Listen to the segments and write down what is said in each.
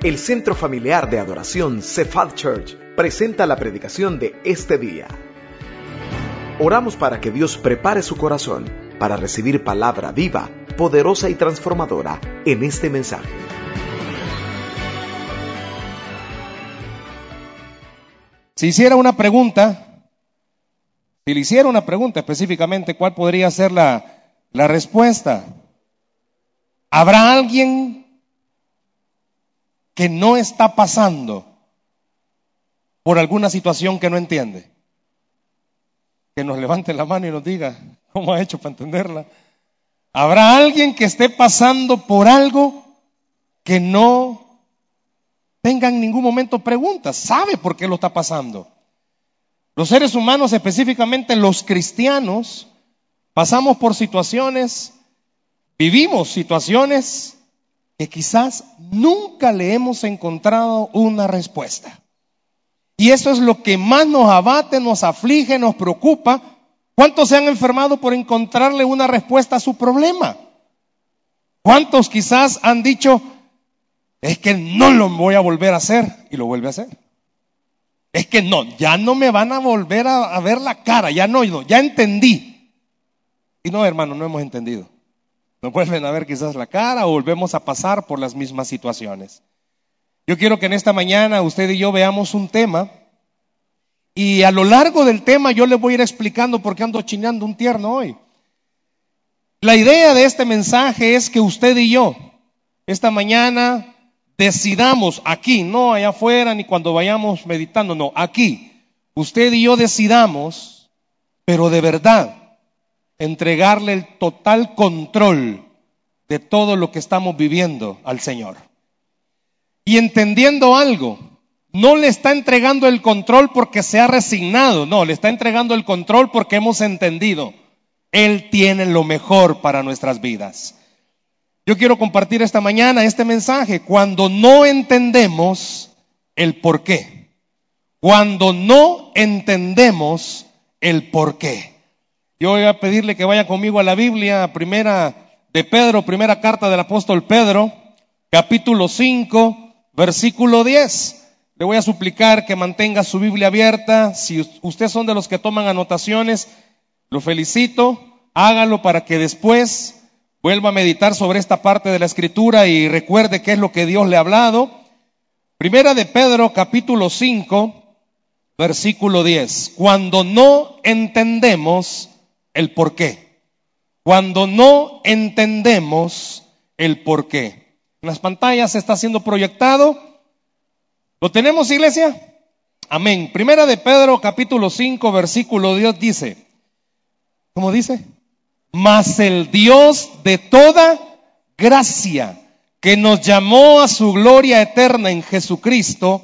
El Centro Familiar de Adoración Cephal Church presenta la predicación de este día. Oramos para que Dios prepare su corazón para recibir palabra viva, poderosa y transformadora en este mensaje. Si hiciera una pregunta, si le hiciera una pregunta específicamente, ¿cuál podría ser la, la respuesta? ¿Habrá alguien que no está pasando por alguna situación que no entiende? Que nos levante la mano y nos diga cómo ha hecho para entenderla. ¿Habrá alguien que esté pasando por algo que no tenga en ningún momento preguntas? ¿Sabe por qué lo está pasando? Los seres humanos, específicamente los cristianos, pasamos por situaciones, vivimos situaciones que quizás nunca le hemos encontrado una respuesta. Y eso es lo que más nos abate, nos aflige, nos preocupa. ¿Cuántos se han enfermado por encontrarle una respuesta a su problema? ¿Cuántos quizás han dicho, es que no lo voy a volver a hacer y lo vuelve a hacer? Es que no, ya no me van a volver a, ver la cara, ya no, ya entendí. Y no, hermano, no hemos entendido. Nos vuelven a ver quizás la cara o volvemos a pasar por las mismas situaciones. Yo quiero que en esta mañana usted y yo veamos un tema y a lo largo del tema yo le voy a ir explicando por qué ando chineando un tierno hoy. La idea de este mensaje es que usted y yo esta mañana decidamos aquí, no allá afuera ni cuando vayamos meditando, no, aquí. Usted y yo decidamos, pero de verdad, entregarle el total control de todo lo que estamos viviendo al Señor. Y entendiendo algo, no le está entregando el control porque se ha resignado, no, le está entregando el control porque hemos entendido. Él tiene lo mejor para nuestras vidas. Yo quiero compartir esta mañana este mensaje cuando no entendemos el por qué. Cuando no entendemos el por qué. Yo voy a pedirle que vaya conmigo a la Biblia, primera de Pedro, primera carta del apóstol Pedro, capítulo 5, versículo 10. Le voy a suplicar que mantenga su Biblia abierta. Si ustedes son de los que toman anotaciones, lo felicito. Hágalo para que después vuelva a meditar sobre esta parte de la escritura y recuerde qué es lo que Dios le ha hablado. Primera de Pedro, capítulo 5, versículo 10. Cuando no entendemos el por qué. Cuando no entendemos el por qué. En las pantallas está siendo proyectado. ¿Lo tenemos, iglesia? Amén. Primera de Pedro, capítulo 5, versículo Dios dice, ¿cómo dice? Mas el Dios de toda gracia, que nos llamó a su gloria eterna en Jesucristo,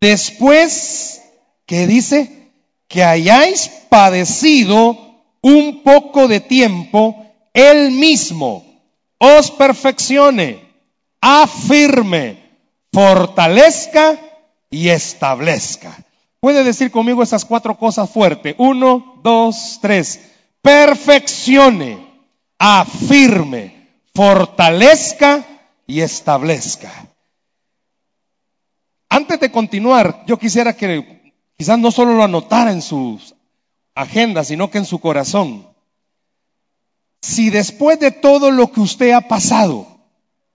después que dice que hayáis padecido un poco de tiempo, Él mismo os perfeccione, afirme, fortalezca y establezca. Puede decir conmigo esas cuatro cosas fuerte. Uno, dos, tres. Perfeccione, afirme, fortalezca y establezca. Antes de continuar, yo quisiera que quizás no solo lo anotara en sus agenda, sino que en su corazón. Si después de todo lo que usted ha pasado,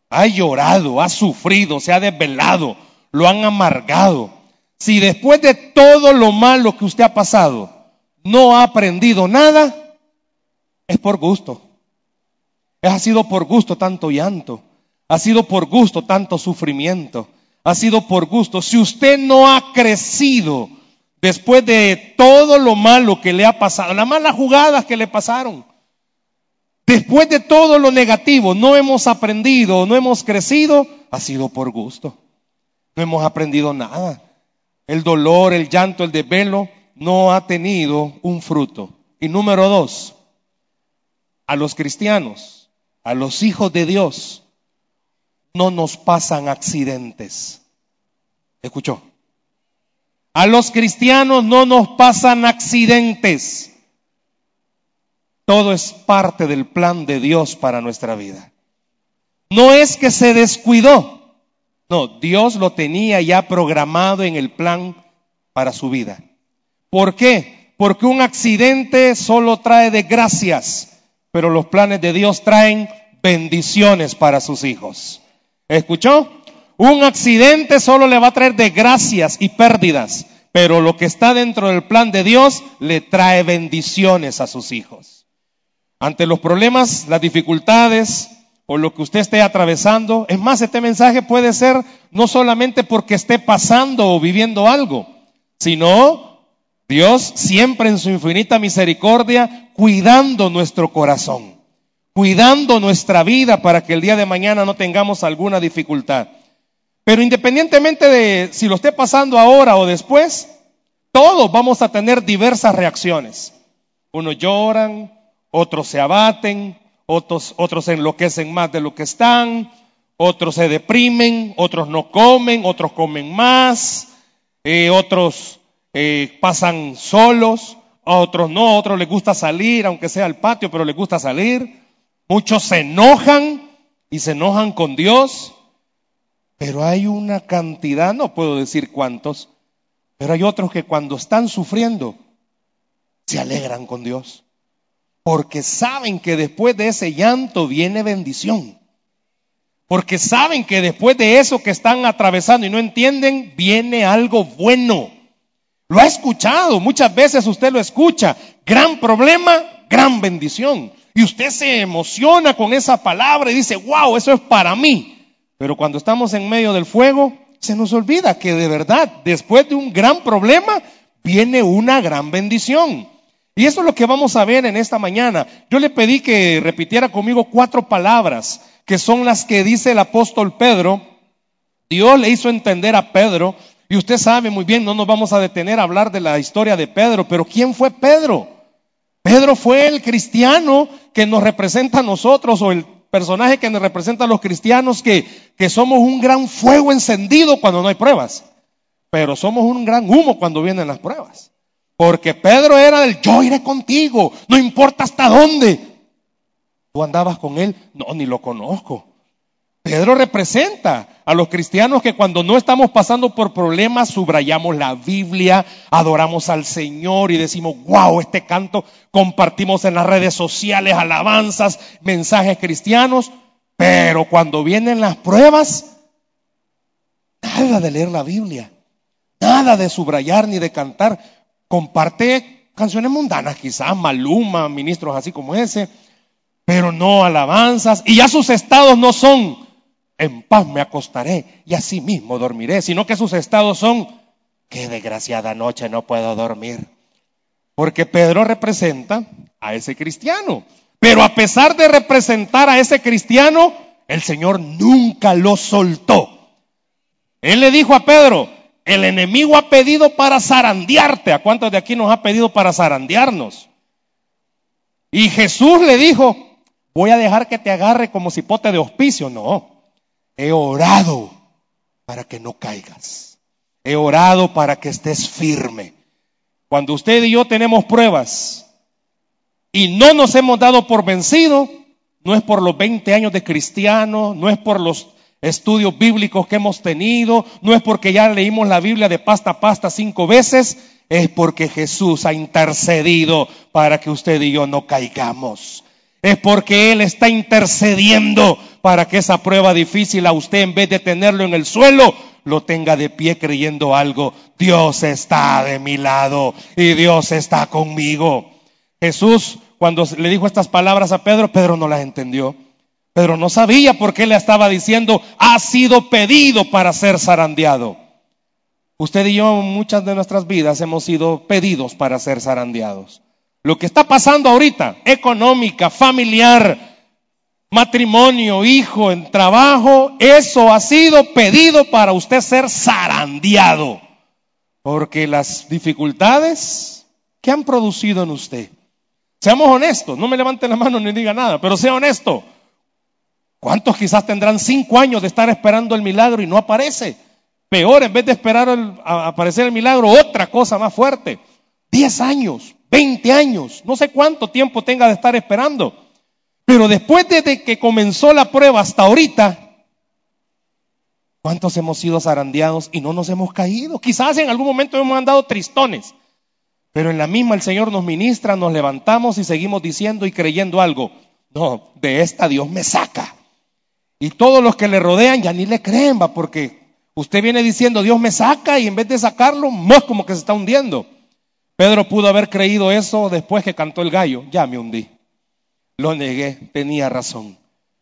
ha llorado, ha sufrido, se ha desvelado, lo han amargado, si después de todo lo malo que usted ha pasado, no ha aprendido nada, es por gusto. Ha sido por gusto tanto llanto, ha sido por gusto tanto sufrimiento, ha sido por gusto. Si usted no ha crecido después de todo lo malo que le ha pasado, las malas jugadas que le pasaron, después de todo lo negativo, no hemos aprendido, no hemos crecido, ha sido por gusto. No hemos aprendido nada. El dolor, el llanto, el desvelo no ha tenido un fruto. Y número dos, a los cristianos, a los hijos de Dios, no nos pasan accidentes. ¿Escuchó? A los cristianos no nos pasan accidentes. Todo es parte del plan de Dios para nuestra vida. No es que se descuidó. No, Dios lo tenía ya programado en el plan para su vida. ¿Por qué? Porque un accidente solo trae desgracias, pero los planes de Dios traen bendiciones para sus hijos. ¿Escuchó? Un accidente solo le va a traer desgracias y pérdidas, pero lo que está dentro del plan de Dios le trae bendiciones a sus hijos. Ante los problemas, las dificultades o lo que usted esté atravesando, es más, este mensaje puede ser no solamente porque esté pasando o viviendo algo, sino Dios siempre en su infinita misericordia cuidando nuestro corazón, cuidando nuestra vida para que el día de mañana no tengamos alguna dificultad. Pero independientemente de si lo esté pasando ahora o después, todos vamos a tener diversas reacciones. Unos lloran, otros se abaten, otros, otros se enloquecen más de lo que están, otros se deprimen, otros no comen, otros comen más, eh, otros eh, pasan solos, a otros no, a otros les gusta salir, aunque sea al patio, pero les gusta salir. Muchos se enojan y se enojan con Dios. Pero hay una cantidad, no puedo decir cuántos, pero hay otros que cuando están sufriendo se alegran con Dios. Porque saben que después de ese llanto viene bendición. Porque saben que después de eso que están atravesando y no entienden, viene algo bueno. Lo ha escuchado, muchas veces usted lo escucha. Gran problema, gran bendición. Y usted se emociona con esa palabra y dice, wow, eso es para mí. Pero cuando estamos en medio del fuego, se nos olvida que de verdad, después de un gran problema, viene una gran bendición. Y eso es lo que vamos a ver en esta mañana. Yo le pedí que repitiera conmigo cuatro palabras, que son las que dice el apóstol Pedro. Dios le hizo entender a Pedro, y usted sabe muy bien, no nos vamos a detener a hablar de la historia de Pedro, pero ¿quién fue Pedro? Pedro fue el cristiano que nos representa a nosotros, o el personaje que nos representa a los cristianos que, que somos un gran fuego encendido cuando no hay pruebas, pero somos un gran humo cuando vienen las pruebas. Porque Pedro era del yo iré contigo, no importa hasta dónde. Tú andabas con él, no, ni lo conozco. Pedro representa a los cristianos que cuando no estamos pasando por problemas subrayamos la Biblia, adoramos al Señor y decimos, wow, este canto compartimos en las redes sociales, alabanzas, mensajes cristianos, pero cuando vienen las pruebas, nada de leer la Biblia, nada de subrayar ni de cantar, comparte canciones mundanas, quizás Maluma, ministros así como ese, pero no alabanzas, y ya sus estados no son en paz me acostaré y así mismo dormiré, sino que sus estados son, qué desgraciada noche no puedo dormir. Porque Pedro representa a ese cristiano. Pero a pesar de representar a ese cristiano, el Señor nunca lo soltó. Él le dijo a Pedro, el enemigo ha pedido para zarandearte. ¿A cuántos de aquí nos ha pedido para zarandearnos? Y Jesús le dijo, voy a dejar que te agarre como cipote de hospicio. No, He orado para que no caigas. He orado para que estés firme. Cuando usted y yo tenemos pruebas y no nos hemos dado por vencido, no es por los 20 años de cristiano, no es por los estudios bíblicos que hemos tenido, no es porque ya leímos la Biblia de pasta a pasta cinco veces, es porque Jesús ha intercedido para que usted y yo no caigamos. Es porque Él está intercediendo para que esa prueba difícil a usted, en vez de tenerlo en el suelo, lo tenga de pie creyendo algo. Dios está de mi lado y Dios está conmigo. Jesús, cuando le dijo estas palabras a Pedro, Pedro no las entendió. Pedro no sabía por qué le estaba diciendo, ha sido pedido para ser zarandeado. Usted y yo en muchas de nuestras vidas hemos sido pedidos para ser zarandeados. Lo que está pasando ahorita, económica, familiar, matrimonio, hijo, en trabajo, eso ha sido pedido para usted ser zarandeado. Porque las dificultades que han producido en usted, seamos honestos, no me levanten la mano ni diga nada, pero sea honesto. ¿Cuántos quizás tendrán cinco años de estar esperando el milagro y no aparece? Peor, en vez de esperar a aparecer el milagro, otra cosa más fuerte. Diez años, veinte años, no sé cuánto tiempo tenga de estar esperando. Pero después de que comenzó la prueba hasta ahorita, ¿Cuántos hemos sido zarandeados y no nos hemos caído? Quizás en algún momento hemos andado tristones, pero en la misma el Señor nos ministra, nos levantamos y seguimos diciendo y creyendo algo. No, de esta Dios me saca. Y todos los que le rodean ya ni le creen, va, porque usted viene diciendo Dios me saca y en vez de sacarlo, más como que se está hundiendo. Pedro pudo haber creído eso después que cantó el gallo. Ya me hundí. Lo negué, tenía razón.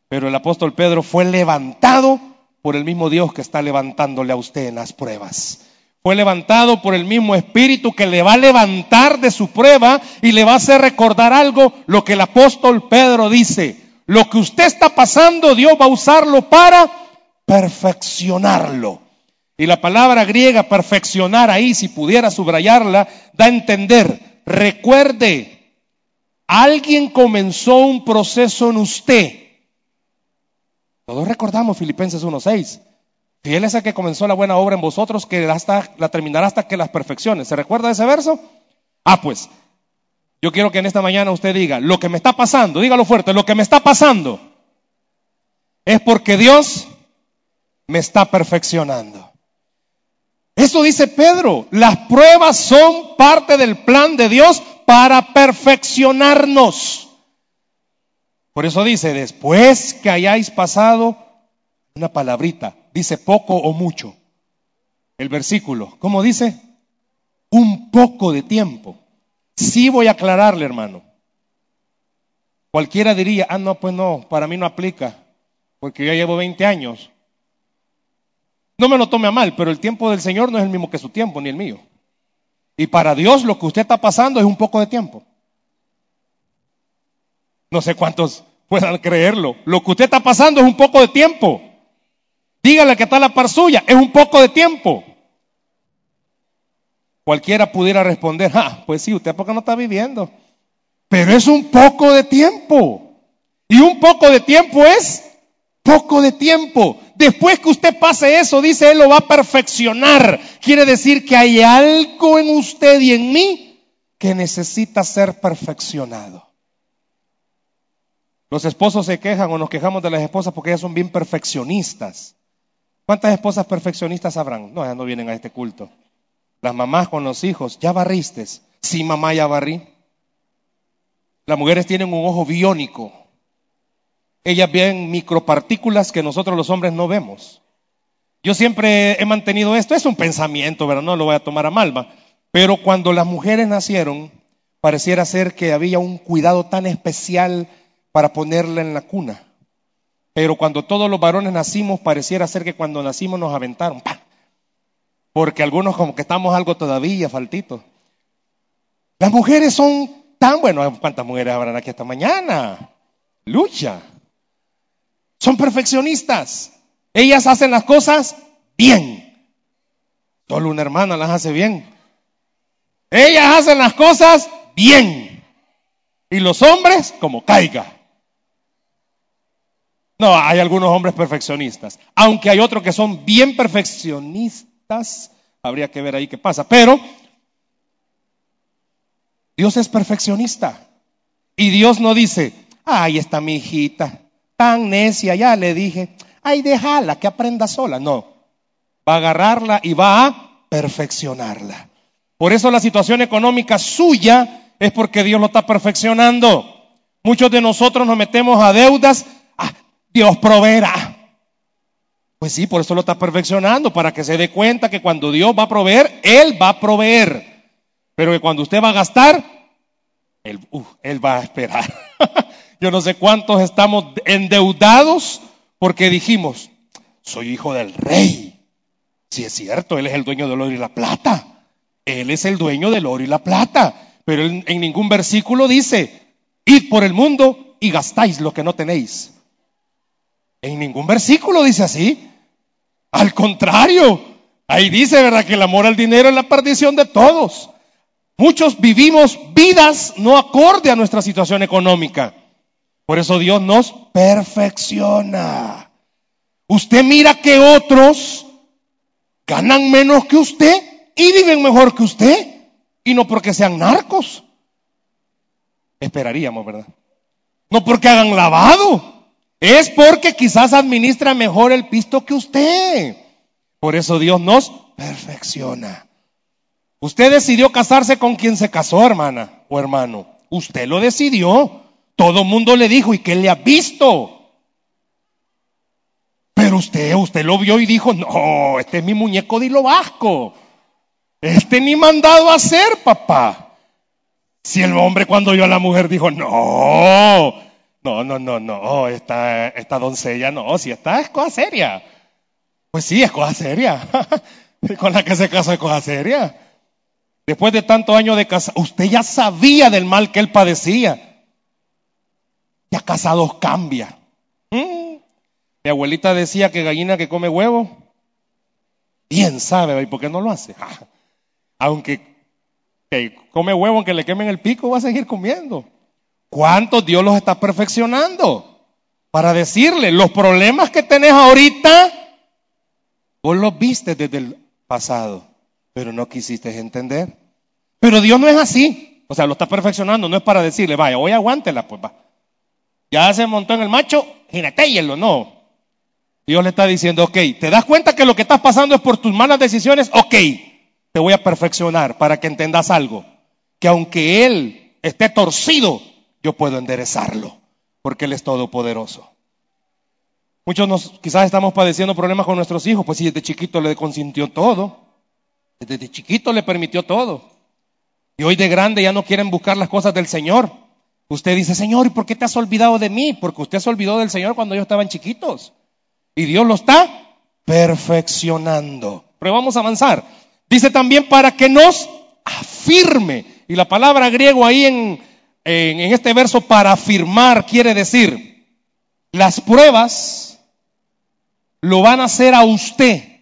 Pero el apóstol Pedro fue levantado por el mismo Dios que está levantándole a usted en las pruebas. Fue levantado por el mismo Espíritu que le va a levantar de su prueba y le va a hacer recordar algo, lo que el apóstol Pedro dice. Lo que usted está pasando, Dios va a usarlo para perfeccionarlo. Y la palabra griega perfeccionar ahí, si pudiera subrayarla, da a entender, recuerde, alguien comenzó un proceso en usted todos recordamos Filipenses 1.6. Fiel es el que comenzó la buena obra en vosotros, que la terminará hasta que las perfecciones. ¿Se recuerda ese verso? Ah, pues, yo quiero que en esta mañana usted diga, lo que me está pasando, dígalo fuerte, lo que me está pasando es porque Dios me está perfeccionando. Eso dice Pedro, las pruebas son parte del plan de Dios para perfeccionarnos. Por eso dice, después que hayáis pasado una palabrita, dice poco o mucho. El versículo, ¿cómo dice? Un poco de tiempo. Sí voy a aclararle, hermano. Cualquiera diría, ah, no, pues no, para mí no aplica, porque yo llevo 20 años. No me lo tome a mal, pero el tiempo del Señor no es el mismo que su tiempo, ni el mío. Y para Dios lo que usted está pasando es un poco de tiempo. No sé cuántos puedan creerlo. Lo que usted está pasando es un poco de tiempo. Dígale que está la par suya, es un poco de tiempo. Cualquiera pudiera responder, ah, pues sí, usted porque no está viviendo. Pero es un poco de tiempo. Y un poco de tiempo es poco de tiempo. Después que usted pase eso, dice, Él lo va a perfeccionar. Quiere decir que hay algo en usted y en mí que necesita ser perfeccionado. Los esposos se quejan o nos quejamos de las esposas porque ellas son bien perfeccionistas. ¿Cuántas esposas perfeccionistas habrán? No, ya no vienen a este culto. Las mamás con los hijos, ¿ya barriste? Sí, mamá, ya barrí. Las mujeres tienen un ojo biónico. Ellas ven micropartículas que nosotros los hombres no vemos. Yo siempre he mantenido esto, es un pensamiento, ¿verdad? No lo voy a tomar a malva. Pero cuando las mujeres nacieron, pareciera ser que había un cuidado tan especial para ponerla en la cuna. Pero cuando todos los varones nacimos, pareciera ser que cuando nacimos nos aventaron. Porque algunos como que estamos algo todavía, faltitos. Las mujeres son tan, bueno, ¿cuántas mujeres habrán aquí esta mañana? Lucha. Son perfeccionistas. Ellas hacen las cosas bien. Solo una hermana las hace bien. Ellas hacen las cosas bien. Y los hombres como caiga. No, hay algunos hombres perfeccionistas. Aunque hay otros que son bien perfeccionistas. Habría que ver ahí qué pasa. Pero Dios es perfeccionista. Y Dios no dice, ay, está mi hijita, tan necia, ya le dije, ay, déjala que aprenda sola. No, va a agarrarla y va a perfeccionarla. Por eso la situación económica suya es porque Dios lo está perfeccionando. Muchos de nosotros nos metemos a deudas Dios proveerá. Pues sí, por eso lo está perfeccionando, para que se dé cuenta que cuando Dios va a proveer, Él va a proveer. Pero que cuando usted va a gastar, él va a esperar. Yo no sé cuántos estamos endeudados porque dijimos, soy hijo del rey. Si es cierto, Él es el dueño del oro y la plata. Él es el dueño del oro y la plata. Pero en, en ningún versículo dice, id por el mundo y gastáis lo que no tenéis. En ningún versículo dice así. Al contrario, ahí dice, ¿verdad? Que el amor al dinero es la perdición de todos. Muchos vivimos vidas no acorde a nuestra situación económica. Por eso Dios nos perfecciona. Usted mira que otros ganan menos que usted y viven mejor que usted. Y no porque sean narcos. Esperaríamos, ¿verdad? No porque hagan lavado. Es porque quizás administra mejor el pisto que usted. Por eso Dios nos perfecciona. Usted decidió casarse con quien se casó, hermana o hermano. Usted lo decidió. Todo mundo le dijo, ¿y qué le ha visto? Pero usted, usted lo vio y dijo, no, este es mi muñeco de hilo vasco. Este ni mandado a hacer, papá. Si el hombre cuando vio a la mujer dijo, no, no, no, no, no, esta, esta doncella no, si esta es cosa seria. Pues sí, es cosa seria. Con la que se casa es cosa seria. Después de tantos años de casa, usted ya sabía del mal que él padecía. Ya casados cambia. Mm. Mi abuelita decía que gallina que come huevo, bien sabe, ¿y por qué no lo hace? Aunque que come huevo, aunque le quemen el pico, va a seguir comiendo. ¿Cuántos Dios los está perfeccionando? Para decirle, los problemas que tenés ahorita, vos los viste desde el pasado, pero no quisiste entender. Pero Dios no es así. O sea, lo está perfeccionando, no es para decirle, vaya, hoy aguántela, pues va. Ya se montó en el macho, jinetéyelo, no. Dios le está diciendo, ok, ¿te das cuenta que lo que estás pasando es por tus malas decisiones? Ok, te voy a perfeccionar para que entendas algo. Que aunque Él esté torcido, yo puedo enderezarlo, porque Él es todopoderoso. Muchos nos, quizás estamos padeciendo problemas con nuestros hijos, pues si desde chiquito le consintió todo, desde chiquito le permitió todo. Y hoy de grande ya no quieren buscar las cosas del Señor. Usted dice, Señor, ¿y por qué te has olvidado de mí? Porque usted se olvidó del Señor cuando ellos estaban chiquitos. Y Dios lo está perfeccionando. Pero vamos a avanzar. Dice también para que nos afirme. Y la palabra griego ahí en, en, en este verso para afirmar quiere decir, las pruebas lo van a hacer a usted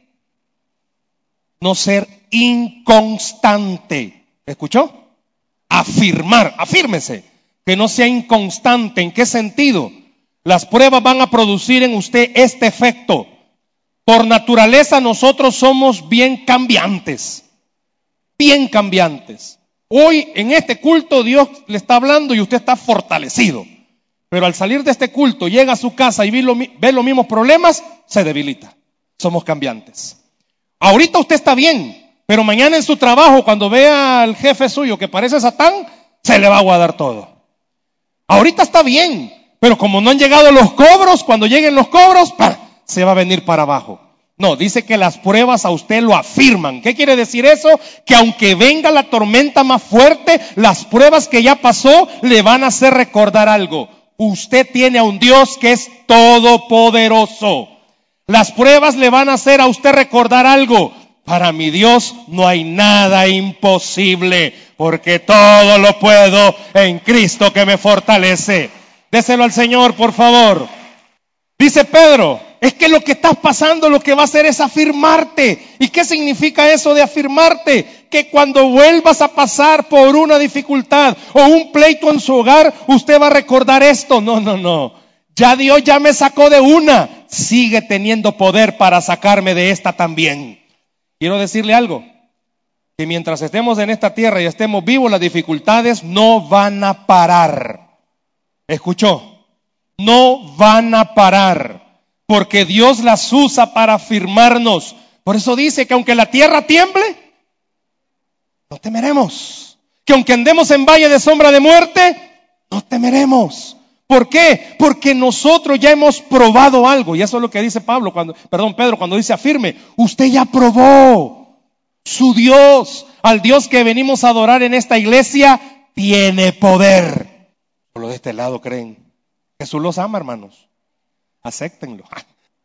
no ser inconstante. ¿Escuchó? Afirmar, afírmese, que no sea inconstante. ¿En qué sentido? Las pruebas van a producir en usted este efecto. Por naturaleza nosotros somos bien cambiantes, bien cambiantes. Hoy en este culto Dios le está hablando y usted está fortalecido. Pero al salir de este culto, llega a su casa y ve, lo, ve los mismos problemas, se debilita. Somos cambiantes. Ahorita usted está bien, pero mañana en su trabajo, cuando vea al jefe suyo que parece Satán, se le va a guardar todo. Ahorita está bien, pero como no han llegado los cobros, cuando lleguen los cobros, se va a venir para abajo. No, dice que las pruebas a usted lo afirman. ¿Qué quiere decir eso? Que aunque venga la tormenta más fuerte, las pruebas que ya pasó le van a hacer recordar algo. Usted tiene a un Dios que es todopoderoso. Las pruebas le van a hacer a usted recordar algo. Para mi Dios no hay nada imposible, porque todo lo puedo en Cristo que me fortalece. Déselo al Señor, por favor. Dice Pedro, es que lo que estás pasando lo que va a hacer es afirmarte. ¿Y qué significa eso de afirmarte? Que cuando vuelvas a pasar por una dificultad o un pleito en su hogar, usted va a recordar esto. No, no, no. Ya Dios ya me sacó de una. Sigue teniendo poder para sacarme de esta también. Quiero decirle algo, que mientras estemos en esta tierra y estemos vivos, las dificultades no van a parar. ¿Escuchó? No van a parar, porque Dios las usa para afirmarnos. Por eso dice que aunque la tierra tiemble, no temeremos. Que aunque andemos en valle de sombra de muerte, no temeremos. ¿Por qué? Porque nosotros ya hemos probado algo. Y eso es lo que dice Pablo cuando, perdón, Pedro, cuando dice afirme. Usted ya probó. Su Dios, al Dios que venimos a adorar en esta iglesia, tiene poder. Por lo de este lado creen. Jesús los ama, hermanos. Acéptenlo.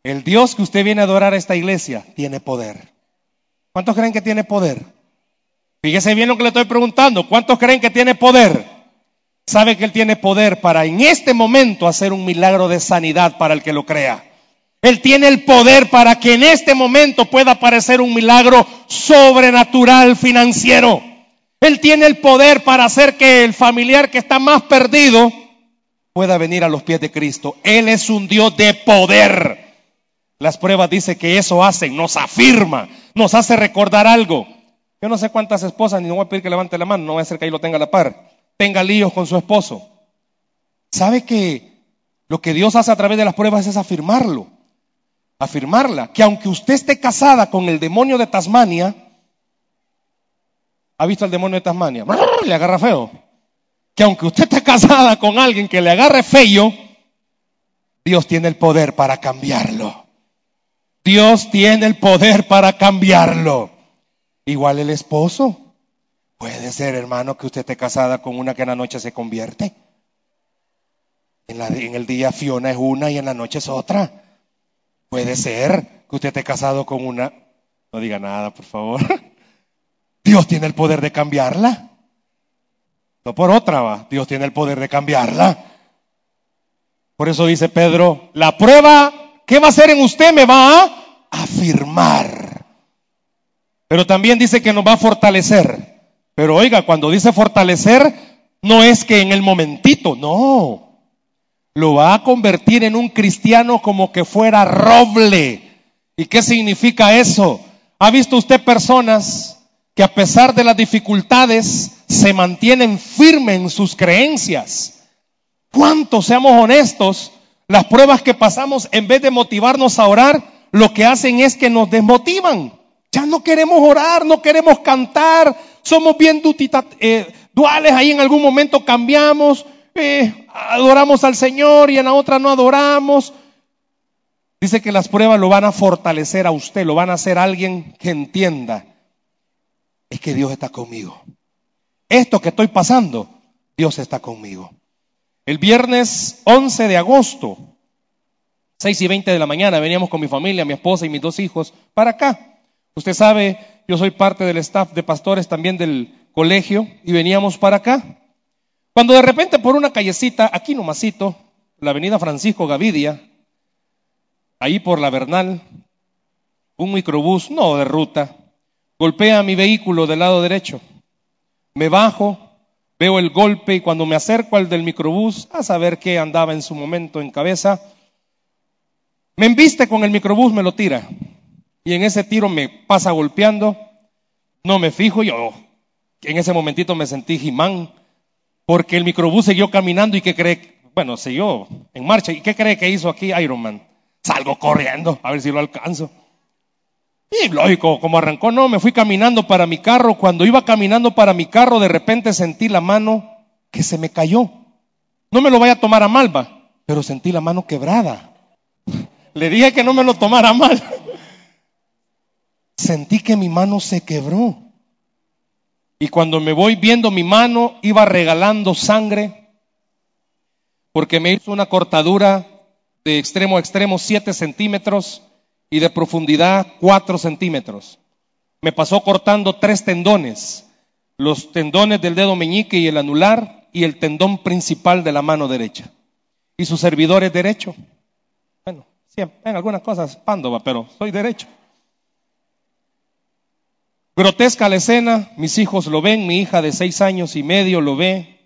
El Dios que usted viene a adorar a esta iglesia tiene poder. ¿Cuántos creen que tiene poder? Fíjese bien lo que le estoy preguntando. ¿Cuántos creen que tiene poder? Sabe que Él tiene poder para en este momento hacer un milagro de sanidad para el que lo crea. Él tiene el poder para que en este momento pueda aparecer un milagro sobrenatural financiero. Él tiene el poder para hacer que el familiar que está más perdido pueda venir a los pies de Cristo. Él es un Dios de poder. Las pruebas dicen que eso hacen, nos afirma, nos hace recordar algo. Yo no sé cuántas esposas, ni no voy a pedir que levante la mano, no voy a hacer que ahí lo tenga a la par tenga líos con su esposo. ¿Sabe que lo que Dios hace a través de las pruebas es afirmarlo? afirmarla, que aunque usted esté casada con el demonio de Tasmania, ¿ha visto al demonio de Tasmania? Le agarra feo. Que aunque usted esté casada con alguien que le agarre feo, Dios tiene el poder para cambiarlo. Dios tiene el poder para cambiarlo. Igual el esposo. Puede ser, hermano, que usted esté casada con una que en la noche se convierte. En, el día Fiona es una y en la noche es otra. Puede ser que usted esté casado con una... No diga nada, por favor. Dios tiene el poder de cambiarla. No por otra va. Dios tiene el poder de cambiarla. Por eso dice Pedro, la prueba que va a hacer en usted me va a afirmar. Pero también dice que nos va a fortalecer. Pero oiga, cuando dice fortalecer, no es que en el momentito, no lo va a convertir en un cristiano como que fuera roble. ¿Y qué significa eso? ¿Ha visto usted personas que a pesar de las dificultades se mantienen firmes en sus creencias? ¿Cuántos, seamos honestos, las pruebas que pasamos en vez de motivarnos a orar, lo que hacen es que nos desmotivan? Ya no queremos orar, no queremos cantar, somos bien eh, duales, ahí en algún momento cambiamos, adoramos al Señor y en la otra no adoramos. Dice que las pruebas lo van a fortalecer a usted, lo van a hacer alguien que entienda. Es que Dios está conmigo. Esto que estoy pasando, Dios está conmigo. El viernes 11 de agosto, 6 y 20 de la mañana, veníamos con mi familia, mi esposa y mis dos hijos para acá. Usted sabe, yo soy parte del staff de pastores también del colegio y veníamos para acá. Cuando de repente por una callecita, aquí nomasito, la avenida Francisco Gavidia, ahí por la Bernal, un microbús, no de ruta, golpea mi vehículo del lado derecho. Me bajo, veo el golpe y cuando me acerco al del microbús, a saber qué andaba en su momento en cabeza, me embiste con el microbús, me lo tira. Y en ese tiro me pasa golpeando, no me fijo, yo en ese momentito me sentí Jimán, porque el microbús siguió caminando y ¿qué cree? Bueno, siguió en marcha. ¿Y qué cree que hizo aquí Iron Man? Salgo corriendo a ver si lo alcanzo. Y lógico, como arrancó, no, me fui caminando para mi carro. Cuando iba caminando para mi carro, de repente sentí la mano que se me cayó. No me lo vaya a tomar a mal, va, pero sentí la mano quebrada. Le dije que no me lo tomara mal. Sentí que mi mano se quebró. Y cuando me voy viendo mi mano, iba regalando sangre, porque me hizo una cortadura de extremo a extremo 7 centímetros y de profundidad 4 centímetros. Me pasó cortando tres tendones, los tendones del dedo meñique y el anular y el tendón principal de la mano derecha. Y su servidor es derecho. Bueno, siempre, en algunas cosas pándova, pero soy derecho. Grotesca la escena, mis hijos lo ven, mi hija de seis años y medio lo ve,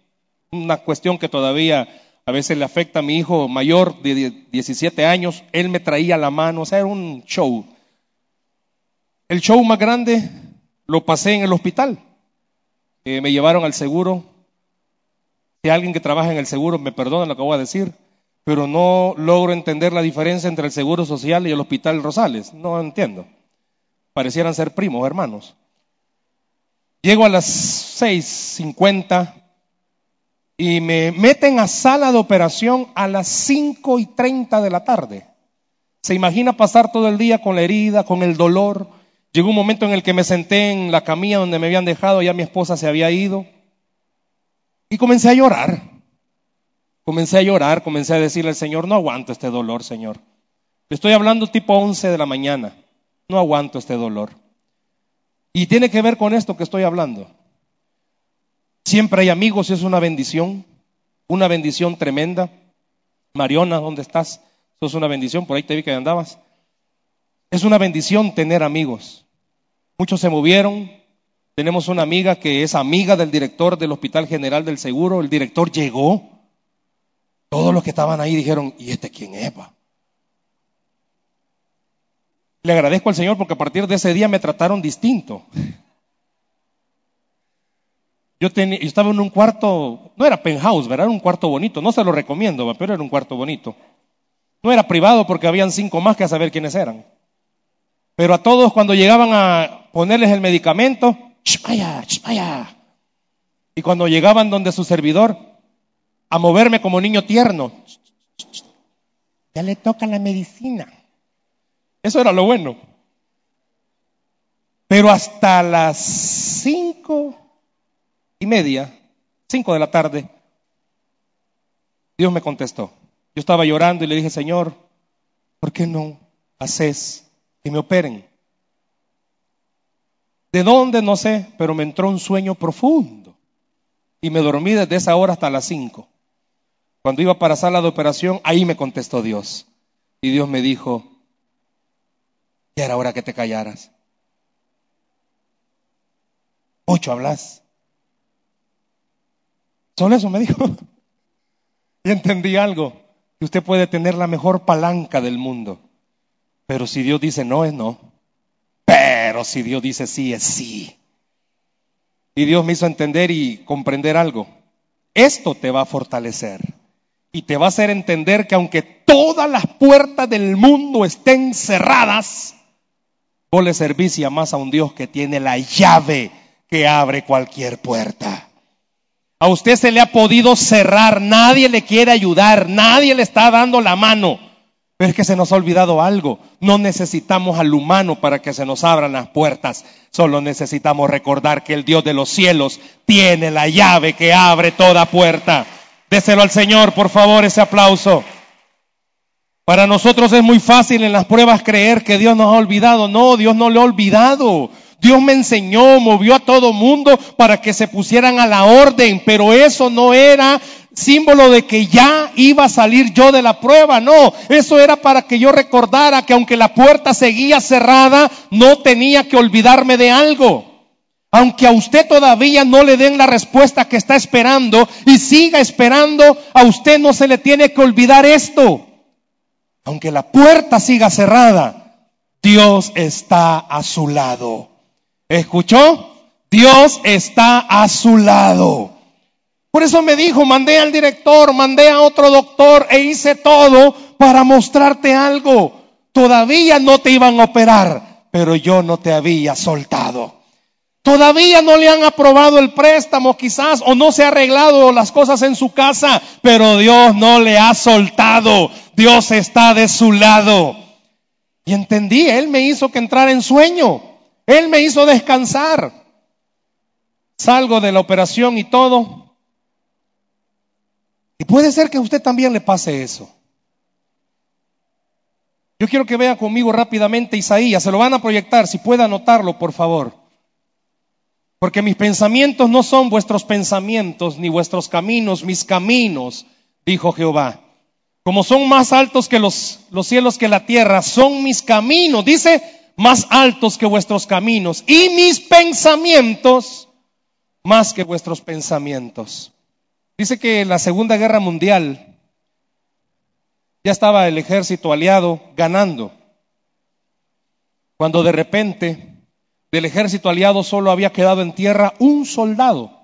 una cuestión que todavía a veces le afecta a mi hijo mayor de 17 años, él me traía la mano, o sea, era un show. El show más grande lo pasé en el hospital, eh, me llevaron al seguro. Si alguien que trabaja en el seguro me perdona lo que voy a decir, pero no logro entender la diferencia entre el Seguro Social y el Hospital Rosales, no entiendo. Parecieran ser primos, hermanos. Llego a las 6.50 y me meten a sala de operación a las 5 y 30 de la tarde. Se imagina pasar todo el día con la herida, con el dolor. Llegó un momento en el que me senté en la camilla donde me habían dejado, ya mi esposa se había ido. Y comencé a llorar. Comencé a llorar, comencé a decirle al Señor, no aguanto este dolor, Señor. estoy hablando tipo 11 de la mañana. No aguanto este dolor. Y tiene que ver con esto que estoy hablando. Siempre hay amigos es una bendición, una bendición tremenda. Mariona, ¿dónde estás? Eso es una bendición, por ahí te vi que andabas. Es una bendición tener amigos. Muchos se movieron. Tenemos una amiga que es amiga del director del Hospital General del Seguro. El director llegó. Todos los que estaban ahí dijeron, ¿y este quién es? Le agradezco al Señor porque a partir de ese día me trataron distinto. Yo, estaba en un cuarto, no era penthouse. Era un cuarto bonito. No se lo recomiendo, pero era un cuarto bonito. No era privado porque habían cinco más que a saber quiénes eran. Pero a todos cuando llegaban a ponerles el medicamento, vaya, vaya. Y cuando llegaban donde su servidor, a moverme como niño tierno, ya le toca la medicina. Eso era lo bueno. Pero hasta las cinco y media, cinco de la tarde, Dios me contestó. Yo estaba llorando y le dije, Señor, ¿por qué no haces que me operen? ¿De dónde? No sé, pero me entró un sueño profundo. Y me dormí desde esa hora hasta las cinco. Cuando iba para sala de operación, ahí me contestó Dios. Y Dios me dijo, ya era hora que te callaras. Mucho hablas. Solo eso me dijo. y entendí algo, que usted puede tener la mejor palanca del mundo, pero si Dios dice no, es no. Pero si Dios dice sí, es sí. Y Dios me hizo entender y comprender algo. Esto te va a fortalecer y te va a hacer entender que aunque todas las puertas del mundo estén cerradas, vos le servís y amás a un Dios que tiene la llave que abre cualquier puerta. A usted se le ha podido cerrar, nadie le quiere ayudar, nadie le está dando la mano. Pero es que se nos ha olvidado algo. No necesitamos al humano para que se nos abran las puertas. Solo necesitamos recordar que el Dios de los cielos tiene la llave que abre toda puerta. Déselo al Señor, por favor, ese aplauso. Para nosotros es muy fácil en las pruebas creer que Dios nos ha olvidado. No, Dios no le ha olvidado. Dios me enseñó, movió a todo mundo para que se pusieran a la orden, pero eso no era símbolo de que ya iba a salir yo de la prueba, no, eso era para que yo recordara que aunque la puerta seguía cerrada, no tenía que olvidarme de algo. Aunque a usted todavía no le den la respuesta que está esperando y siga esperando, a usted no se le tiene que olvidar esto. Aunque la puerta siga cerrada, Dios está a su lado. ¿Escuchó? Dios está a su lado. Por eso me dijo, mandé al director, mandé a otro doctor e hice todo para mostrarte algo. Todavía no te iban a operar, pero yo no te había soltado. Todavía no le han aprobado el préstamo quizás o no se ha arreglado las cosas en su casa, pero Dios no le ha soltado. Dios está de su lado. Y entendí, Él me hizo que entrar en sueño. Él me hizo descansar. Salgo de la operación y todo. Y puede ser que a usted también le pase eso. Yo quiero que vea conmigo rápidamente Isaías. Se lo van a proyectar. Si puede anotarlo, por favor. Porque mis pensamientos no son vuestros pensamientos, ni vuestros caminos, mis caminos, dijo Jehová. Como son más altos que los, los cielos que la tierra, son mis caminos. Dice, más altos que vuestros caminos y mis pensamientos más que vuestros pensamientos. Dice que en la Segunda Guerra Mundial ya estaba el ejército aliado ganando, cuando de repente del ejército aliado solo había quedado en tierra un soldado.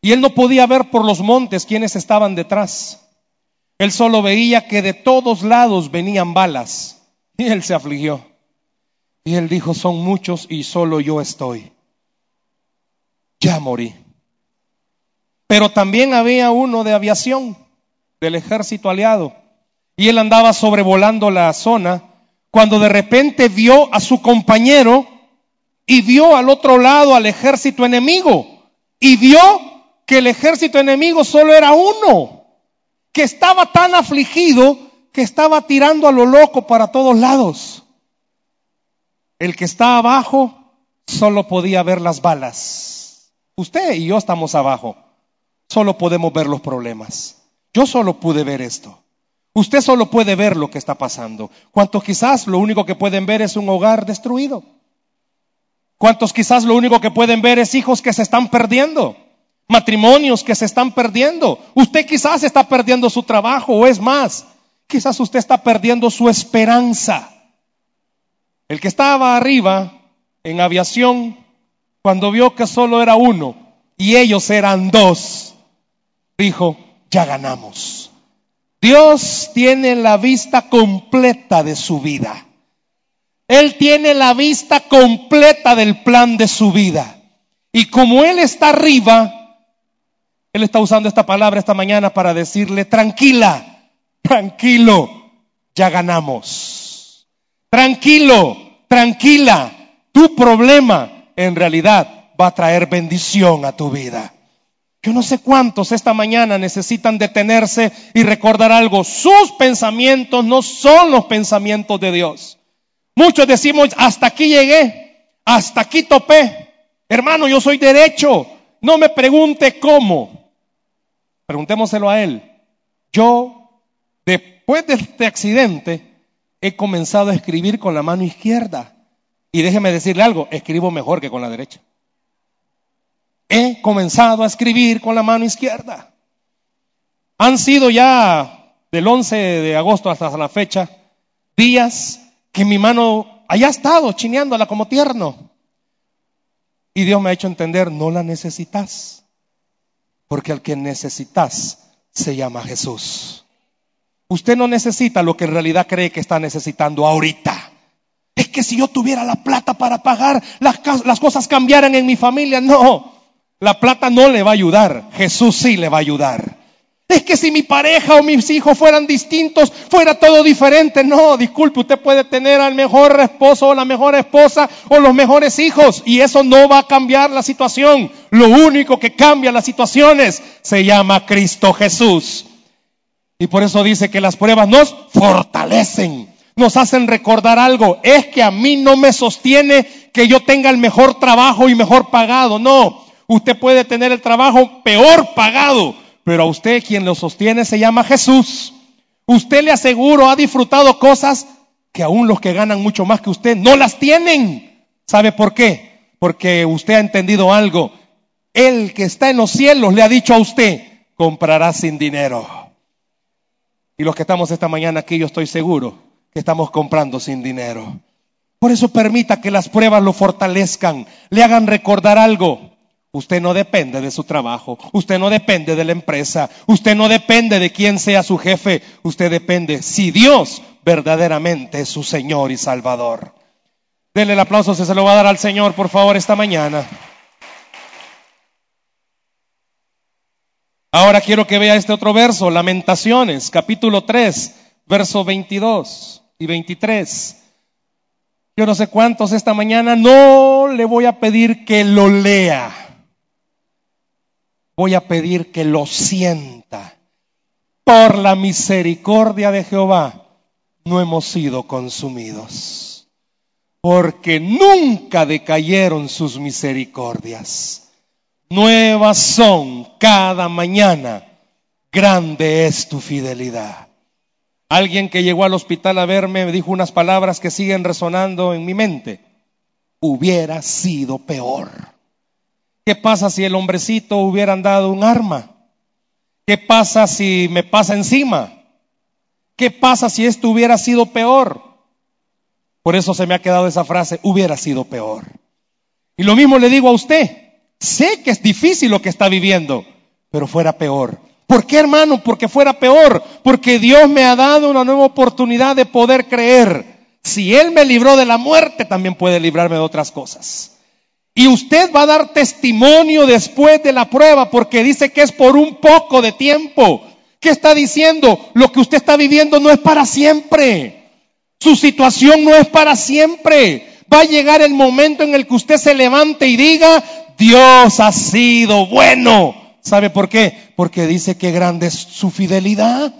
Y él no podía ver por los montes quienes estaban detrás. Él solo veía que de todos lados venían balas. Y él se afligió. Y él dijo, son muchos y solo yo estoy. Ya morí. Pero también había uno de aviación del ejército aliado. Y él andaba sobrevolando la zona cuando de repente vio a su compañero y vio al otro lado al ejército enemigo. Y vio que el ejército enemigo solo era uno, que estaba tan afligido que estaba tirando a lo loco para todos lados. El que está abajo solo podía ver las balas. Usted y yo estamos abajo. Solo podemos ver los problemas. Yo solo pude ver esto. Usted solo puede ver lo que está pasando. ¿Cuántos quizás lo único que pueden ver es un hogar destruido? ¿Cuántos quizás lo único que pueden ver es hijos que se están perdiendo? Matrimonios que se están perdiendo. Usted quizás está perdiendo su trabajo o es más, Quizás usted está perdiendo su esperanza. El que estaba arriba en aviación, cuando vio que solo era uno y ellos eran dos, dijo, ya ganamos. Dios tiene la vista completa de su vida. Él tiene la vista completa del plan de su vida. Y como Él está arriba, Él está usando esta palabra esta mañana para decirle, tranquila, tranquilo, ya ganamos. Tranquilo, tranquila, tu problema en realidad va a traer bendición a tu vida. Yo no sé cuántos esta mañana necesitan detenerse y recordar algo. Sus pensamientos no son los pensamientos de Dios. Muchos decimos, hasta aquí llegué, hasta aquí topé. Hermano, yo soy derecho. No me pregunte cómo. Preguntémoselo a él. Yo, después de este accidente, he comenzado a escribir con la mano izquierda. Y déjeme decirle algo, escribo mejor que con la derecha. He comenzado a escribir con la mano izquierda. Han sido ya del 11 de agosto hasta la fecha días que mi mano haya estado chineándola como tierno. Y Dios me ha hecho entender, no la necesitas, porque el que necesitas se llama Jesús. Usted no necesita lo que en realidad cree que está necesitando ahorita. Es que si yo tuviera la plata para pagar, las, las cosas cambiaran en mi familia. No, la plata no le va a ayudar, Jesús sí le va a ayudar. Es que si mi pareja o mis hijos fueran distintos, fuera todo diferente. No, disculpe, usted puede tener al mejor esposo o la mejor esposa o los mejores hijos y eso no va a cambiar la situación. Lo único que cambia las situaciones se llama Cristo Jesús. Y por eso dice que las pruebas nos fortalecen, nos hacen recordar algo. Es que a mí no me sostiene que yo tenga el mejor trabajo y mejor pagado. No, usted puede tener el trabajo peor pagado pero a usted quien lo sostiene se llama Jesús. Usted le aseguro ha disfrutado cosas que aún los que ganan mucho más que usted no las tienen. ¿Sabe por qué? Porque usted ha entendido algo. El que está en los cielos le ha dicho a usted, comprará sin dinero. Y los que estamos esta mañana aquí, yo estoy seguro que estamos comprando sin dinero. Por eso permita que las pruebas lo fortalezcan, le hagan recordar algo. Usted no depende de su trabajo, usted no depende de la empresa, usted no depende de quién sea su jefe, usted depende si Dios verdaderamente es su Señor y Salvador. Denle el aplauso, si se lo va a dar al Señor, por favor, esta mañana. Ahora quiero que vea este otro verso, Lamentaciones, capítulo 3, versos 22 y 23. Yo no sé cuántos esta mañana no le voy a pedir que lo lea voy a pedir que lo sienta. Por la misericordia de Jehová no hemos sido consumidos, porque nunca decayeron sus misericordias. Nuevas son cada mañana, grande es tu fidelidad. Alguien que llegó al hospital a verme me dijo unas palabras que siguen resonando en mi mente. Hubiera sido peor. ¿Qué pasa si el hombrecito hubiera dado un arma? ¿Qué pasa si me pasa encima? ¿Qué pasa si esto hubiera sido peor? Por eso se me ha quedado esa frase, hubiera sido peor. Y lo mismo le digo a usted, sé que es difícil lo que está viviendo, pero fuera peor. ¿Por qué hermano? Porque fuera peor, porque Dios me ha dado una nueva oportunidad de poder creer. Si Él me libró de la muerte, también puede librarme de otras cosas. Y usted va a dar testimonio después de la prueba porque dice que es por un poco de tiempo. ¿Qué está diciendo? Lo que usted está viviendo no es para siempre. Su situación no es para siempre. Va a llegar el momento en el que usted se levante y diga, Dios ha sido bueno. ¿Sabe por qué? Porque dice que grande es su fidelidad.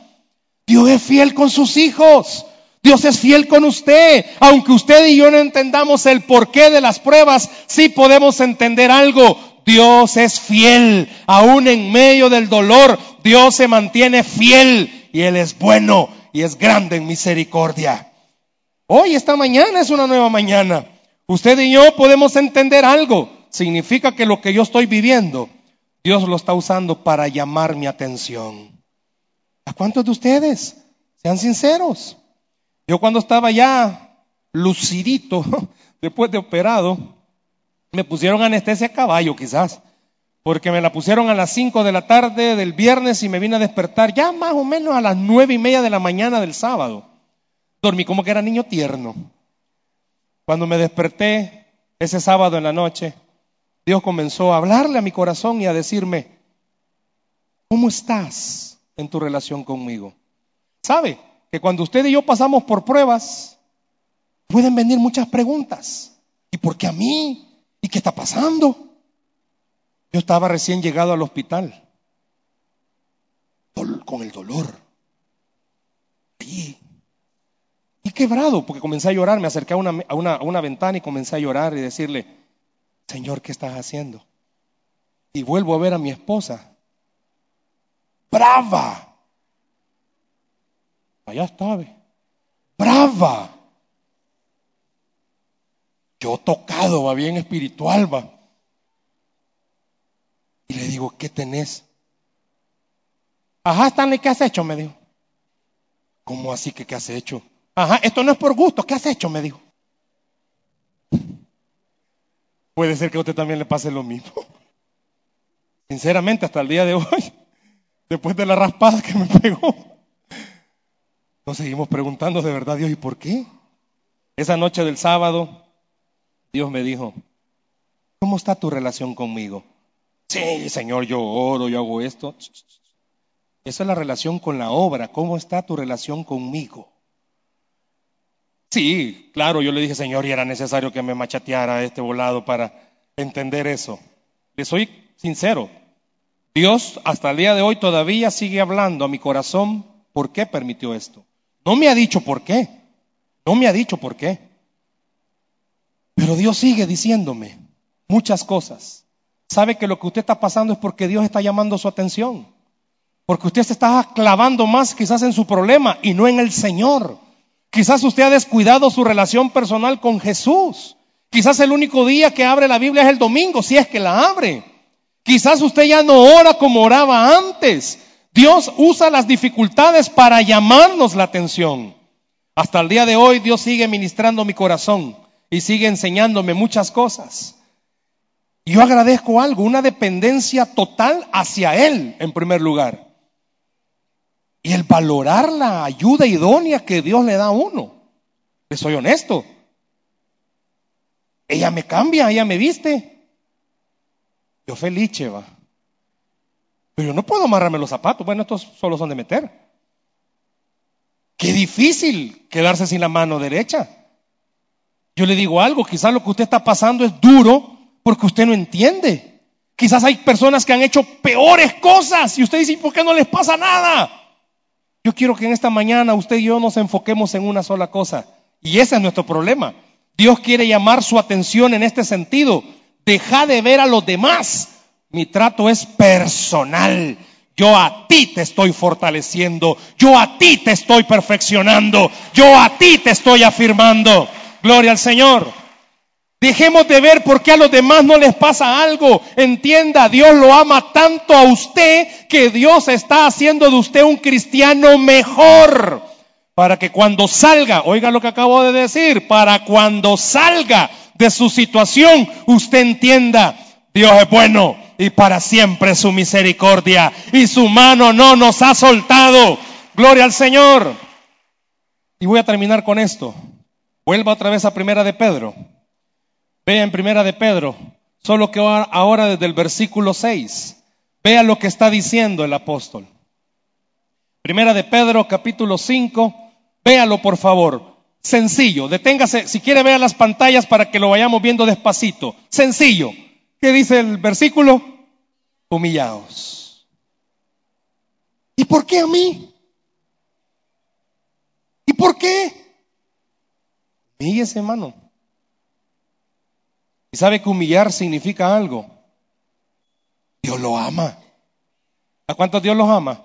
Dios es fiel con sus hijos. Dios es fiel con usted. Aunque usted y yo no entendamos el porqué de las pruebas, sí podemos entender algo. Dios es fiel. Aún en medio del dolor, Dios se mantiene fiel. Y Él es bueno y es grande en misericordia. Hoy, esta mañana es una nueva mañana. Usted y yo podemos entender algo. Significa que lo que yo estoy viviendo, Dios lo está usando para llamar mi atención. ¿A cuántos de ustedes? Sean sinceros. Yo cuando estaba ya lucidito, después de operado, me pusieron anestesia a caballo quizás, porque me la pusieron a las 5 de la tarde del viernes y me vine a despertar ya más o menos a las nueve y media de la mañana del sábado. Dormí como que era niño tierno. Cuando me desperté ese sábado en la noche, Dios comenzó a hablarle a mi corazón y a decirme, ¿cómo estás en tu relación conmigo? ¿Sabe? Que cuando usted y yo pasamos por pruebas, pueden venir muchas preguntas. ¿Y por qué a mí? ¿Y qué está pasando? Yo estaba recién llegado al hospital con el dolor. Y, y quebrado, porque comencé a llorar, me acerqué a una, a, una, a una ventana y comencé a llorar y decirle, Señor, ¿qué estás haciendo? Y vuelvo a ver a mi esposa. Brava. Allá está, Brava. Yo tocado, va bien espiritual, va. Y le digo, ¿qué tenés? Ajá, Stanley, ¿qué has hecho? Me dijo. ¿Cómo así que qué has hecho? Ajá, esto no es por gusto, ¿qué has hecho? Me dijo. Puede ser que a usted también le pase lo mismo. Sinceramente, hasta el día de hoy, después de la raspada que me pegó, nos seguimos preguntando de verdad, Dios, ¿y por qué? Esa noche del sábado, Dios me dijo, ¿cómo está tu relación conmigo? Sí, Señor, yo oro, yo hago esto. Esa es la relación con la obra. ¿Cómo está tu relación conmigo? Sí, claro, yo le dije, Señor, y era necesario que me machateara este volado para entender eso. Le soy sincero. Dios hasta el día de hoy todavía sigue hablando a mi corazón por qué permitió esto. No me ha dicho por qué. No me ha dicho por qué. Pero Dios sigue diciéndome muchas cosas sabe que lo que usted está pasando es porque Dios está llamando su atención. Porque usted se está clavando más quizás en su problema y no en el Señor. Quizás usted ha descuidado su relación personal con Jesús. Quizás el único día que abre la Biblia es el domingo, si es que la abre. Quizás usted ya no ora como oraba antes. Dios usa las dificultades para llamarnos la atención. Hasta el día de hoy Dios sigue ministrando mi corazón y sigue enseñándome muchas cosas. Yo agradezco algo, una dependencia total hacia Él en primer lugar. Y el valorar la ayuda idónea que Dios le da a uno. Le soy honesto. Ella me cambia, ella me viste. Yo feliz, Cheva. Pero yo no puedo amarrarme los zapatos. Bueno, estos solo son de meter. Qué difícil quedarse sin la mano derecha. Yo le digo algo, quizás lo que usted está pasando es duro porque usted no entiende. Quizás hay personas que han hecho peores cosas y usted dice, ¿por qué no les pasa nada? Yo quiero que en esta mañana usted y yo nos enfoquemos en una sola cosa. Y ese es nuestro problema. Dios quiere llamar su atención en este sentido. Deja de ver a los demás. Mi trato es personal. Yo a ti te estoy fortaleciendo. Yo a ti te estoy perfeccionando. Yo a ti te estoy afirmando. Gloria al Señor. Dejemos de ver por qué a los demás no les pasa algo. Entienda, Dios lo ama tanto a usted que Dios está haciendo de usted un cristiano mejor. Para que cuando salga, oiga lo que acabo de decir, para cuando salga de su situación, usted entienda, Dios es bueno y para siempre su misericordia y su mano no nos ha soltado. Gloria al Señor. Y voy a terminar con esto. Vuelva otra vez a Primera de Pedro. Vea en Primera de Pedro, solo que ahora desde el versículo 6. Vea lo que está diciendo el apóstol. Primera de Pedro, capítulo 5. Véalo, por favor. Sencillo. Deténgase. Si quiere, vea las pantallas para que lo vayamos viendo despacito. Sencillo. ¿Qué dice el versículo? Humillaos. ¿Y por qué a mí? ¿Y por qué? Humíllese, hermano. Y sabe que humillar significa algo. Dios lo ama. ¿A cuántos Dios los ama?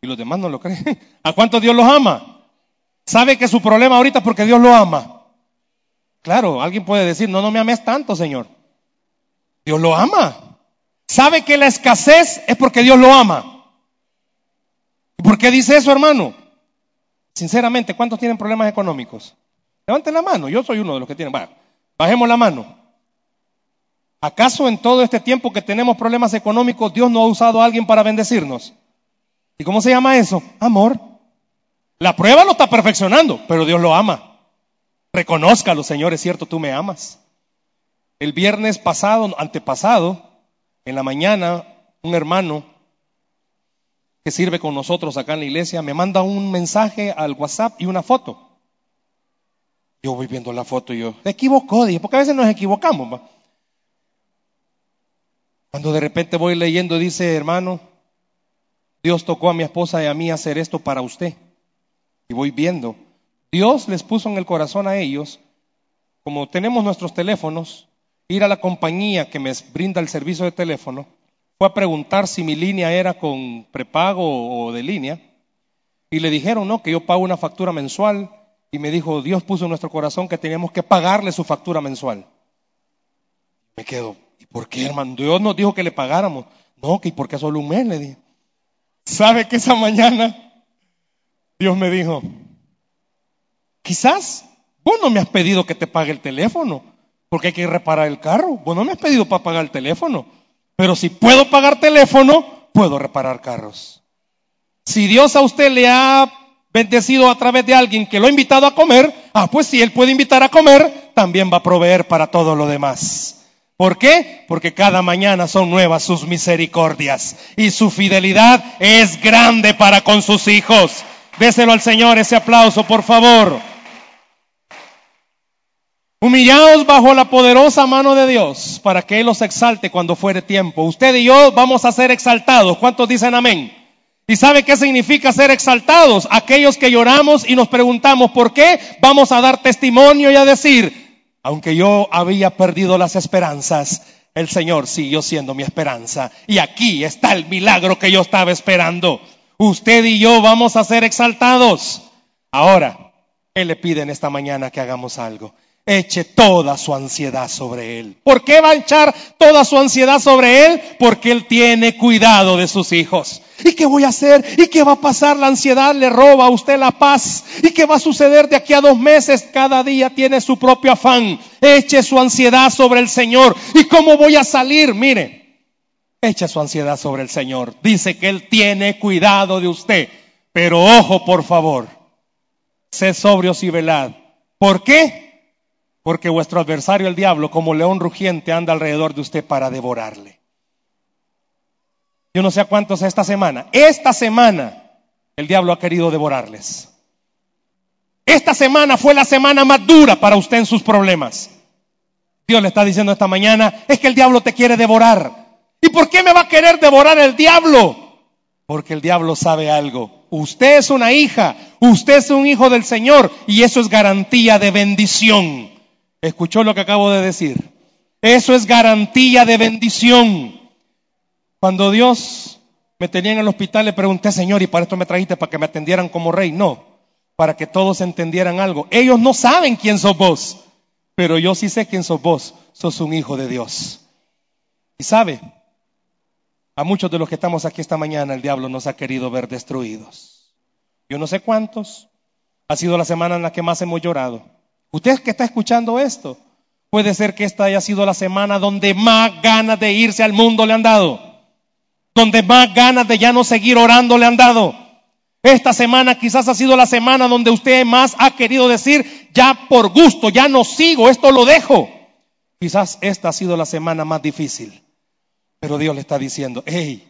Y los demás no lo creen. ¿A cuántos Dios los ama? ¿Sabe que su problema ahorita es porque Dios lo ama? Claro, alguien puede decir, no, no me ames tanto, Señor. Dios lo ama. ¿Sabe que la escasez es porque Dios lo ama? ¿Y por qué dice eso, hermano? Sinceramente, ¿cuántos tienen problemas económicos? Levanten la mano, yo soy uno de los que tienen. Bajemos la mano. ¿Acaso en todo este tiempo que tenemos problemas económicos Dios no ha usado a alguien para bendecirnos? ¿Y cómo se llama eso? Amor. La prueba lo está perfeccionando, pero Dios lo ama. Reconózcalo, Señor, es cierto, tú me amas. El viernes pasado, antepasado, en la mañana, un hermano que sirve con nosotros acá en la iglesia me manda un mensaje al WhatsApp y una foto. Yo voy viendo la foto y yo, se equivocó, dije, porque a veces nos equivocamos. Cuando de repente voy leyendo, dice, hermano, Dios tocó a mi esposa y a mí hacer esto para usted. Y voy viendo. Dios les puso en el corazón a ellos, como tenemos nuestros teléfonos, ir a la compañía que me brinda el servicio de teléfono, fue a preguntar si mi línea era con prepago o de línea, y le dijeron, no, que yo pago una factura mensual, y me dijo, Dios puso en nuestro corazón que teníamos que pagarle su factura mensual. Me quedo, ¿y por qué, hermano? Dios nos dijo que le pagáramos. No, que ¿y por qué solo un mes? Le dije. ¿Sabe que esa mañana Dios me dijo, quizás vos no me has pedido que te pague el teléfono, porque hay que reparar el carro. Vos no me has pedido para pagar el teléfono, pero si puedo pagar teléfono, puedo reparar carros. Si Dios a usted le ha bendecido a través de alguien que lo ha invitado a comer, ah, pues si Él puede invitar a comer, también va a proveer para todo lo demás. ¿Por qué? Porque cada mañana son nuevas sus misericordias y su fidelidad es grande para con sus hijos. Déselo al Señor ese aplauso, por favor. Humillaos bajo la poderosa mano de Dios para que Él los exalte cuando fuere tiempo. Usted y yo vamos a ser exaltados. ¿Cuántos dicen amén? ¿Y sabe qué significa ser exaltados? Aquellos que lloramos y nos preguntamos por qué, vamos a dar testimonio y a decir, aunque yo había perdido las esperanzas, el Señor siguió siendo mi esperanza. Y aquí está el milagro que yo estaba esperando. Usted y yo vamos a ser exaltados. Ahora, Él le pide en esta mañana que hagamos algo eche toda su ansiedad sobre Él. ¿Por qué va a echar toda su ansiedad sobre Él? Porque Él tiene cuidado de sus hijos. ¿Y qué voy a hacer? ¿Y qué va a pasar? La ansiedad le roba a usted la paz. ¿Y qué va a suceder de aquí a dos meses? Cada día tiene su propio afán. Eche su ansiedad sobre el Señor. ¿Y cómo voy a salir? Mire, eche su ansiedad sobre el Señor. Dice que Él tiene cuidado de usted. Pero ojo, por favor, sé sobrios y velad. ¿Por qué? Porque vuestro adversario el diablo, como león rugiente, anda alrededor de usted para devorarle. Yo no sé a cuántos esta semana. Esta semana el diablo ha querido devorarles. Esta semana fue la semana más dura para usted en sus problemas. Dios le está diciendo esta mañana, es que el diablo te quiere devorar. ¿Y por qué me va a querer devorar el diablo? Porque el diablo sabe algo. Usted es una hija, usted es un hijo del Señor y eso es garantía de bendición. Escuchó lo que acabo de decir. Eso es garantía de bendición. Cuando Dios me tenía en el hospital, le pregunté, Señor, ¿y para esto me trajiste para que me atendieran como rey? No, para que todos entendieran algo. Ellos no saben quién sos vos, pero yo sí sé quién sos vos. Sos un hijo de Dios. Y sabe, a muchos de los que estamos aquí esta mañana, el diablo nos ha querido ver destruidos. Yo no sé cuántos. Ha sido la semana en la que más hemos llorado. Usted que está escuchando esto, puede ser que esta haya sido la semana donde más ganas de irse al mundo le han dado, donde más ganas de ya no seguir orando le han dado. Esta semana quizás ha sido la semana donde usted más ha querido decir, ya por gusto, ya no sigo, esto lo dejo. Quizás esta ha sido la semana más difícil. Pero Dios le está diciendo, hey,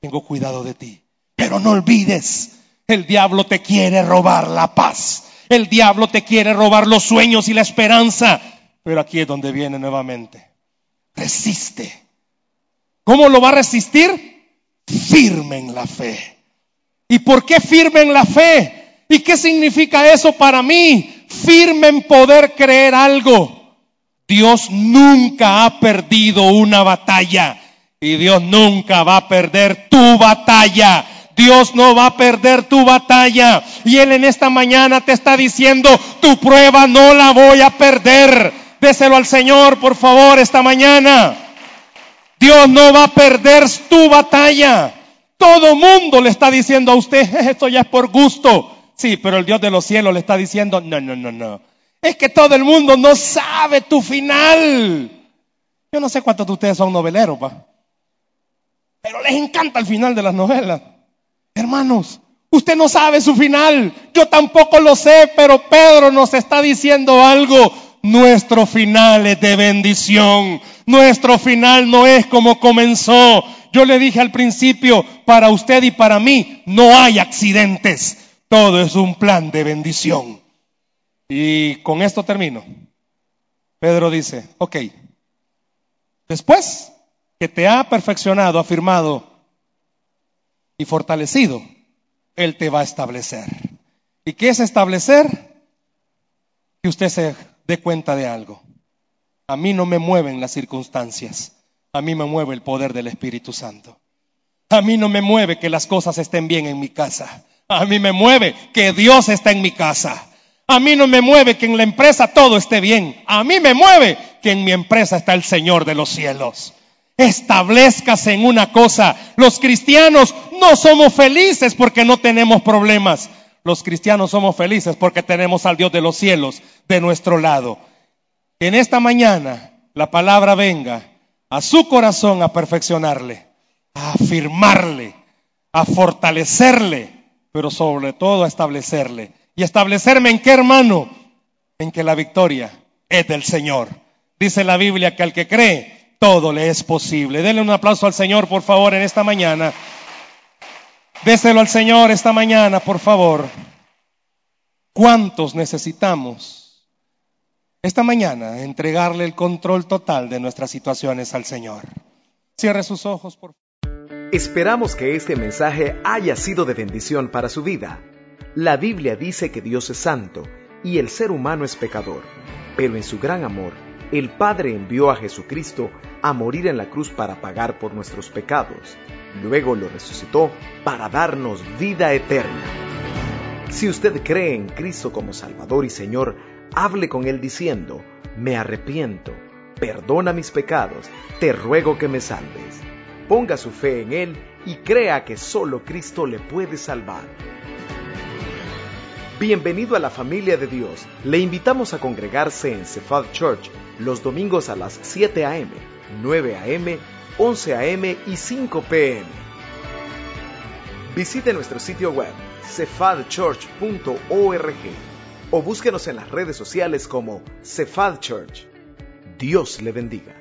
tengo cuidado de ti. Pero no olvides, el diablo te quiere robar la paz. El diablo te quiere robar los sueños y la esperanza. Pero aquí es donde viene nuevamente. Resiste. ¿Cómo lo va a resistir? Firme en la fe. ¿Y por qué firme en la fe? ¿Y qué significa eso para mí? Firme en poder creer algo. Dios nunca ha perdido una batalla y Dios nunca va a perder tu batalla. Dios no va a perder tu batalla. Y Él en esta mañana te está diciendo, tu prueba no la voy a perder. Déselo al Señor, por favor, esta mañana. Dios no va a perder tu batalla. Todo mundo le está diciendo a usted, esto ya es por gusto. Sí, pero el Dios de los cielos le está diciendo, no, no, no, no. Es que todo el mundo no sabe tu final. Yo no sé cuántos de ustedes son noveleros, pa. Pero les encanta el final de las novelas. Hermanos, usted no sabe su final. Yo tampoco lo sé, pero Pedro nos está diciendo algo. Nuestro final es de bendición. Nuestro final no es como comenzó. Yo le dije al principio, para usted y para mí no hay accidentes. Todo es un plan de bendición. Y con esto termino. Pedro dice, ok, después que te ha perfeccionado, afirmado y fortalecido, Él te va a establecer. ¿Y qué es establecer? Que usted se dé cuenta de algo. A mí no me mueven las circunstancias, a mí me mueve el poder del Espíritu Santo. A mí no me mueve que las cosas estén bien en mi casa. A mí me mueve que Dios está en mi casa. A mí no me mueve que en la empresa todo esté bien. A mí me mueve que en mi empresa está el Señor de los cielos. Establezcase en una cosa. Los cristianos no somos felices porque no tenemos problemas. Los cristianos somos felices porque tenemos al Dios de los cielos de nuestro lado. En esta mañana la palabra venga a su corazón a perfeccionarle, a afirmarle, a fortalecerle, pero sobre todo a establecerle. ¿Y establecerme en qué, hermano? En que la victoria es del Señor. Dice la Biblia que al que cree, todo le es posible. Denle un aplauso al Señor, por favor, en esta mañana. Déselo al Señor esta mañana, por favor. ¿Cuántos necesitamos esta mañana entregarle el control total de nuestras situaciones al Señor? Cierre sus ojos, por favor. Esperamos que este mensaje haya sido de bendición para su vida. La Biblia dice que Dios es santo y el ser humano es pecador, pero en su gran amor, el Padre envió a Jesucristo a morir en la cruz para pagar por nuestros pecados. Luego lo resucitó para darnos vida eterna. Si usted cree en Cristo como Salvador y Señor, hable con Él diciendo, me arrepiento, perdona mis pecados, te ruego que me salves. Ponga su fe en Él y crea que solo Cristo le puede salvar. Bienvenido a la familia de Dios. Le invitamos a congregarse en Cephal Church los domingos a las 7 a.m., 9 a.m., 11 a.m. y 5 p.m. Visite nuestro sitio web cefadchurch.org o búsquenos en las redes sociales como Cephal Church. Dios le bendiga.